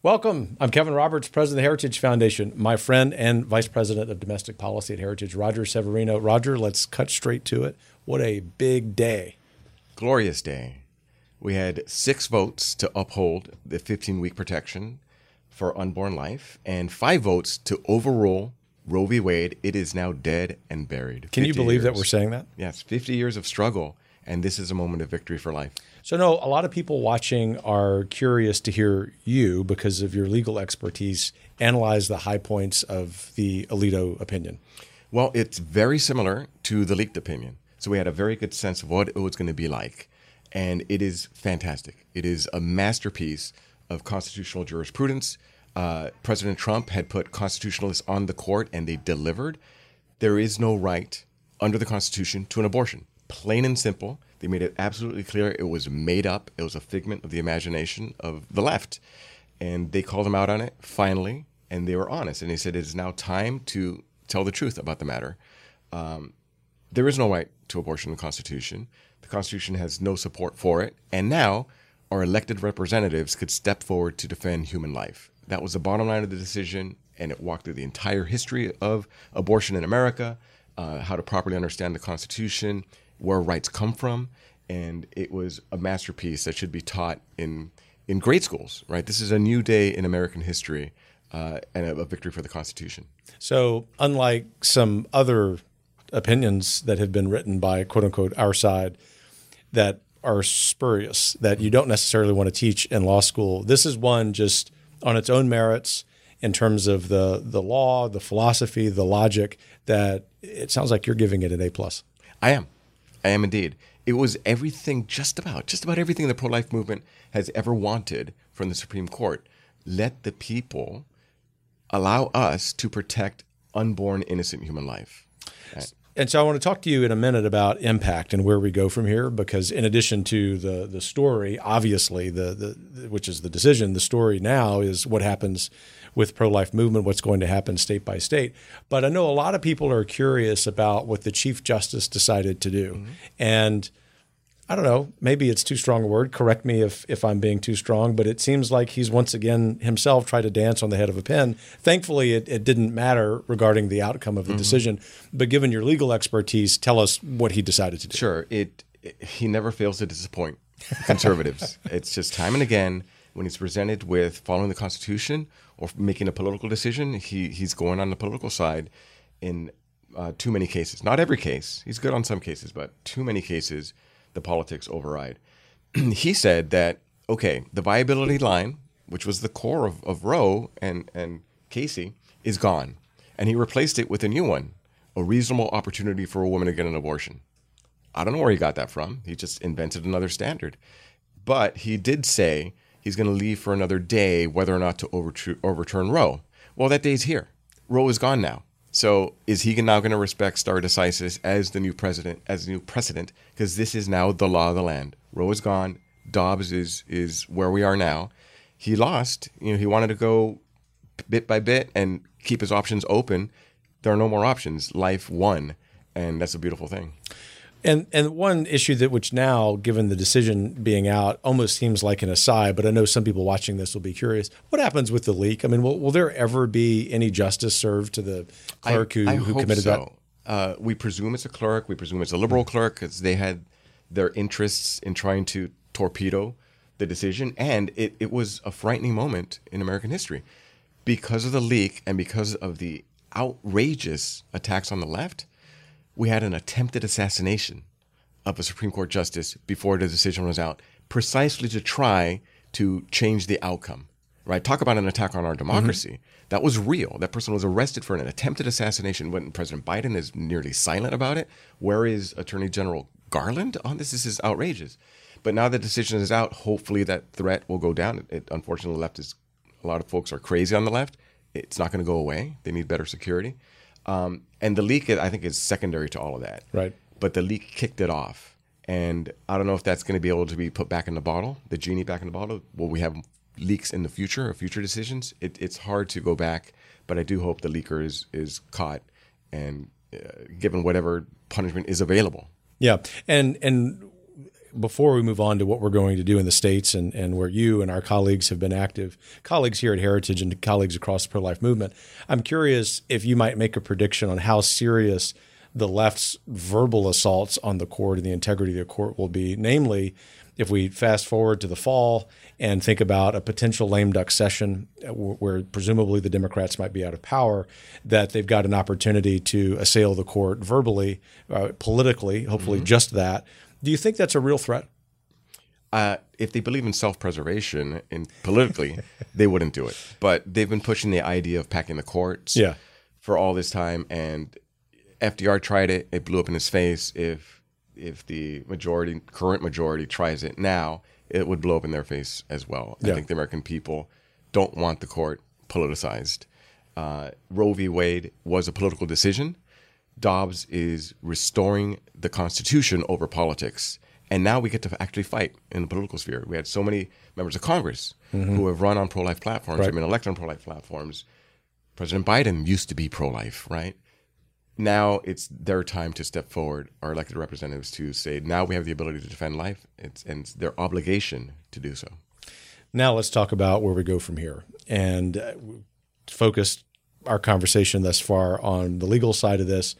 Welcome. I'm Kevin Roberts, President of the Heritage Foundation, my friend and Vice President of Domestic Policy at Heritage, Roger Severino. Roger, let's cut straight to it. What a big day. Glorious day. We had six votes to uphold the 15 week protection for unborn life and five votes to overrule Roe v. Wade. It is now dead and buried. Can you 50 believe that we're saying that? Yes, 50 years of struggle, and this is a moment of victory for life. So, no, a lot of people watching are curious to hear you, because of your legal expertise, analyze the high points of the Alito opinion. Well, it's very similar to the leaked opinion. So we had a very good sense of what it was going to be like. And it is fantastic. It is a masterpiece of constitutional jurisprudence. Uh, President Trump had put constitutionalists on the court and they delivered. There is no right under the Constitution to an abortion. Plain and simple. They made it absolutely clear it was made up, it was a figment of the imagination of the left. And they called them out on it finally, and they were honest. And they said it is now time to tell the truth about the matter. Um, there is no right to abortion in the Constitution. The Constitution has no support for it. And now our elected representatives could step forward to defend human life. That was the bottom line of the decision, and it walked through the entire history of abortion in America, uh, how to properly understand the Constitution, where rights come from. And it was a masterpiece that should be taught in, in grade schools, right? This is a new day in American history uh, and a, a victory for the Constitution. So, unlike some other opinions that have been written by quote unquote our side that are spurious, that you don't necessarily want to teach in law school, this is one just on its own merits in terms of the the law, the philosophy, the logic that it sounds like you're giving it an A plus. I am. I am indeed. It was everything, just about, just about everything the pro life movement has ever wanted from the Supreme Court. Let the people allow us to protect unborn, innocent human life. And so I want to talk to you in a minute about impact and where we go from here, because in addition to the the story, obviously the the which is the decision, the story now is what happens with pro life movement, what's going to happen state by state. But I know a lot of people are curious about what the Chief Justice decided to do, mm-hmm. and I don't know, maybe it's too strong a word. Correct me if if I'm being too strong, but it seems like he's once again himself tried to dance on the head of a pin. Thankfully, it, it didn't matter regarding the outcome of the mm-hmm. decision. But given your legal expertise, tell us what he decided to do. Sure, it, it he never fails to disappoint conservatives. it's just time and again when he's presented with following the Constitution or making a political decision, he he's going on the political side in uh, too many cases. Not every case. He's good on some cases, but too many cases, the politics override. he said that okay, the viability line, which was the core of, of Roe and and Casey, is gone, and he replaced it with a new one: a reasonable opportunity for a woman to get an abortion. I don't know where he got that from. He just invented another standard. But he did say he's going to leave for another day whether or not to overtu- overturn Roe. Well, that day's here. Roe is gone now. So is he now going to respect stare decisis as the new president, as the new precedent? Because this is now the law of the land. Roe is gone. Dobbs is is where we are now. He lost. You know, he wanted to go bit by bit and keep his options open. There are no more options. Life won, and that's a beautiful thing. And and one issue that which now, given the decision being out, almost seems like an aside, but I know some people watching this will be curious. What happens with the leak? I mean, will, will there ever be any justice served to the clerk who, I who hope committed so. Uh, we presume it's a clerk. We presume it's a liberal clerk because they had their interests in trying to torpedo the decision. And it, it was a frightening moment in American history. Because of the leak and because of the outrageous attacks on the left, we had an attempted assassination of a Supreme Court justice before the decision was out, precisely to try to change the outcome. Right? Talk about an attack on our mm-hmm. democracy. That was real. That person was arrested for an attempted assassination when President Biden is nearly silent about it. Where is Attorney General Garland on this? This is outrageous. But now the decision is out. Hopefully that threat will go down. It, it unfortunately, left is a lot of folks are crazy on the left. It's not going to go away. They need better security. Um, and the leak, I think, is secondary to all of that. Right. But the leak kicked it off. And I don't know if that's going to be able to be put back in the bottle, the genie back in the bottle. Will we have leaks in the future or future decisions? It, it's hard to go back, but I do hope the leaker is, is caught and uh, given whatever punishment is available. Yeah, and and before we move on to what we're going to do in the states and, and where you and our colleagues have been active, colleagues here at Heritage and colleagues across the pro life movement, I'm curious if you might make a prediction on how serious the left's verbal assaults on the court and the integrity of the court will be. Namely, if we fast forward to the fall and think about a potential lame duck session where presumably the Democrats might be out of power, that they've got an opportunity to assail the court verbally, uh, politically, hopefully mm-hmm. just that. Do you think that's a real threat? Uh, if they believe in self-preservation and politically, they wouldn't do it. But they've been pushing the idea of packing the courts yeah. for all this time, and FDR tried it; it blew up in his face. If if the majority, current majority, tries it now, it would blow up in their face as well. Yeah. I think the American people don't want the court politicized. Uh, Roe v. Wade was a political decision. Dobbs is restoring the Constitution over politics. And now we get to actually fight in the political sphere. We had so many members of Congress mm-hmm. who have run on pro life platforms, right. have been elected on pro life platforms. President Biden used to be pro life, right? Now it's their time to step forward, our elected representatives, to say, now we have the ability to defend life, it's, and it's their obligation to do so. Now let's talk about where we go from here. And uh, focused our conversation thus far on the legal side of this.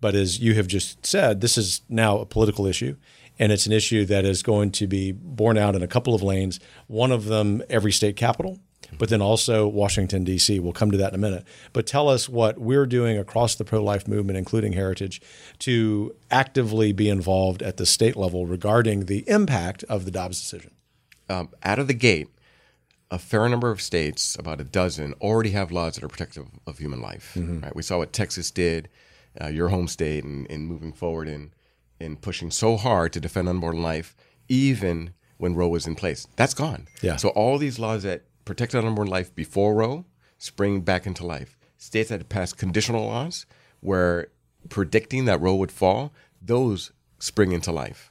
But as you have just said, this is now a political issue, and it's an issue that is going to be borne out in a couple of lanes. One of them, every state capital, but then also Washington, D.C. We'll come to that in a minute. But tell us what we're doing across the pro life movement, including Heritage, to actively be involved at the state level regarding the impact of the Dobbs decision. Um, out of the gate, a fair number of states, about a dozen, already have laws that are protective of human life. Mm-hmm. Right? We saw what Texas did, uh, your home state, in, in moving forward in in pushing so hard to defend unborn life, even when Roe was in place. That's gone. Yeah. So all these laws that protected unborn life before Roe spring back into life. States that passed conditional laws where predicting that Roe would fall, those spring into life.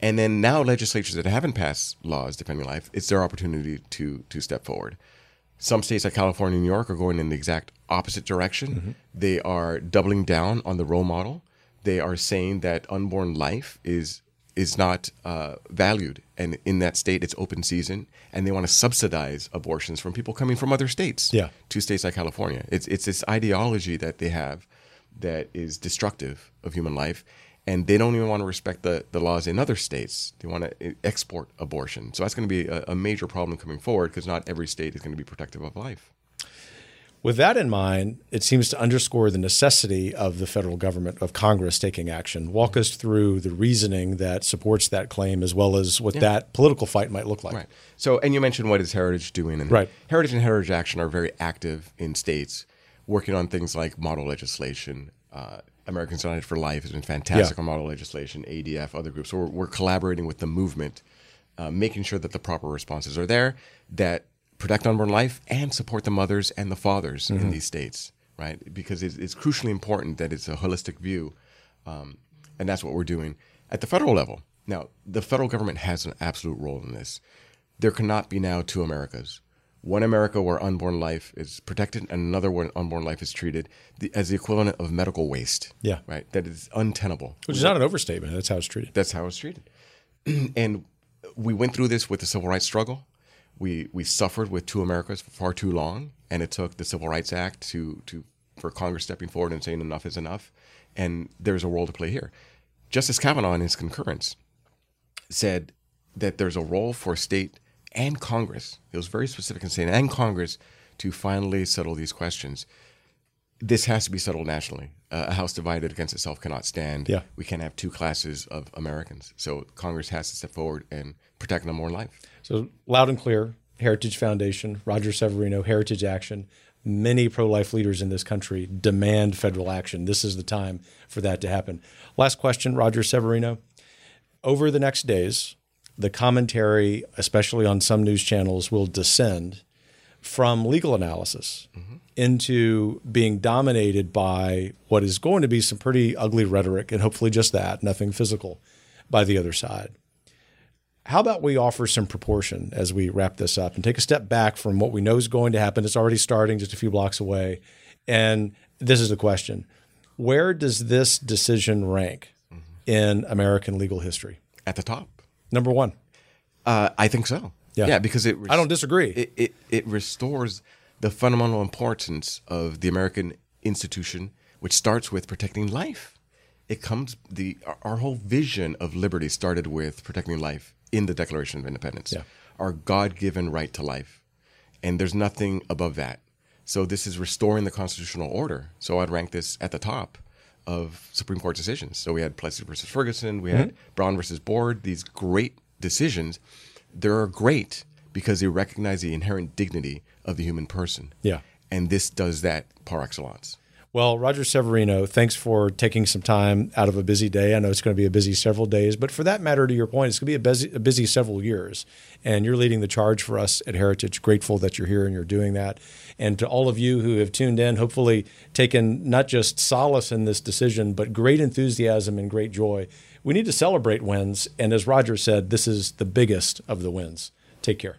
And then now legislatures that haven't passed laws defending life, it's their opportunity to to step forward. Some states like California and New York are going in the exact opposite direction. Mm-hmm. They are doubling down on the Roe model. They are saying that unborn life is is not uh, valued, and in that state, it's open season, and they want to subsidize abortions from people coming from other states. Yeah. to states like California. It's it's this ideology that they have that is destructive of human life, and they don't even want to respect the, the laws in other states. They want to eh, export abortion. So that's going to be a, a major problem coming forward because not every state is going to be protective of life. With that in mind, it seems to underscore the necessity of the federal government, of Congress taking action. Walk us through the reasoning that supports that claim as well as what yeah. that political fight might look like. Right. So, and you mentioned what is Heritage doing? And right. Heritage and Heritage Action are very active in states working on things like model legislation, uh, Americans United for Life has been fantastic yeah. on model legislation, ADF, other groups. So we're, we're collaborating with the movement, uh, making sure that the proper responses are there that protect unborn life and support the mothers and the fathers mm-hmm. in these states, right? Because it's, it's, crucially important that it's a holistic view. Um, and that's what we're doing at the federal level. Now, the federal government has an absolute role in this. There cannot be now two Americas one America where unborn life is protected and another where unborn life is treated the, as the equivalent of medical waste. Yeah. Right? That is untenable. Which is not an overstatement. That's how it's treated. That's how it's treated. and we went through this with the civil rights struggle. We we suffered with two Americas for far too long, and it took the Civil Rights Act to to for Congress stepping forward and saying enough is enough. And there's a role to play here. Justice Kavanaugh in his concurrence said that there's a role for state and Congress. It was very specific in saying, and Congress to finally settle these questions. This has to be settled nationally. Uh, a house divided against itself cannot stand. Yeah. We can't have two classes of Americans. So Congress has to step forward and protect them more life. So loud and clear, Heritage Foundation, Roger Severino, Heritage Action. Many pro life leaders in this country demand federal action. This is the time for that to happen. Last question, Roger Severino. Over the next days, the commentary, especially on some news channels, will descend from legal analysis mm-hmm. into being dominated by what is going to be some pretty ugly rhetoric and hopefully just that, nothing physical, by the other side. How about we offer some proportion as we wrap this up and take a step back from what we know is going to happen? It's already starting just a few blocks away. And this is the question Where does this decision rank mm-hmm. in American legal history? At the top Number one. Uh, I think so. Yeah. yeah, because it. I don't disagree. It, it it restores the fundamental importance of the American institution, which starts with protecting life. It comes the our whole vision of liberty started with protecting life in the Declaration of Independence. Yeah. Our God-given right to life, and there's nothing above that. So this is restoring the constitutional order. So I'd rank this at the top of Supreme Court decisions. So we had Plessy versus Ferguson, we hmm? had Brown versus Board. These great decisions. They're great because they recognize the inherent dignity of the human person. Yeah. And this does that par excellence. Well, Roger Severino, thanks for taking some time out of a busy day. I know it's going to be a busy several days, but for that matter, to your point, it's going to be a busy, a busy several years. And you're leading the charge for us at Heritage. Grateful that you're here and you're doing that. And to all of you who have tuned in, hopefully taken not just solace in this decision, but great enthusiasm and great joy. We need to celebrate wins. And as Roger said, this is the biggest of the wins. Take care.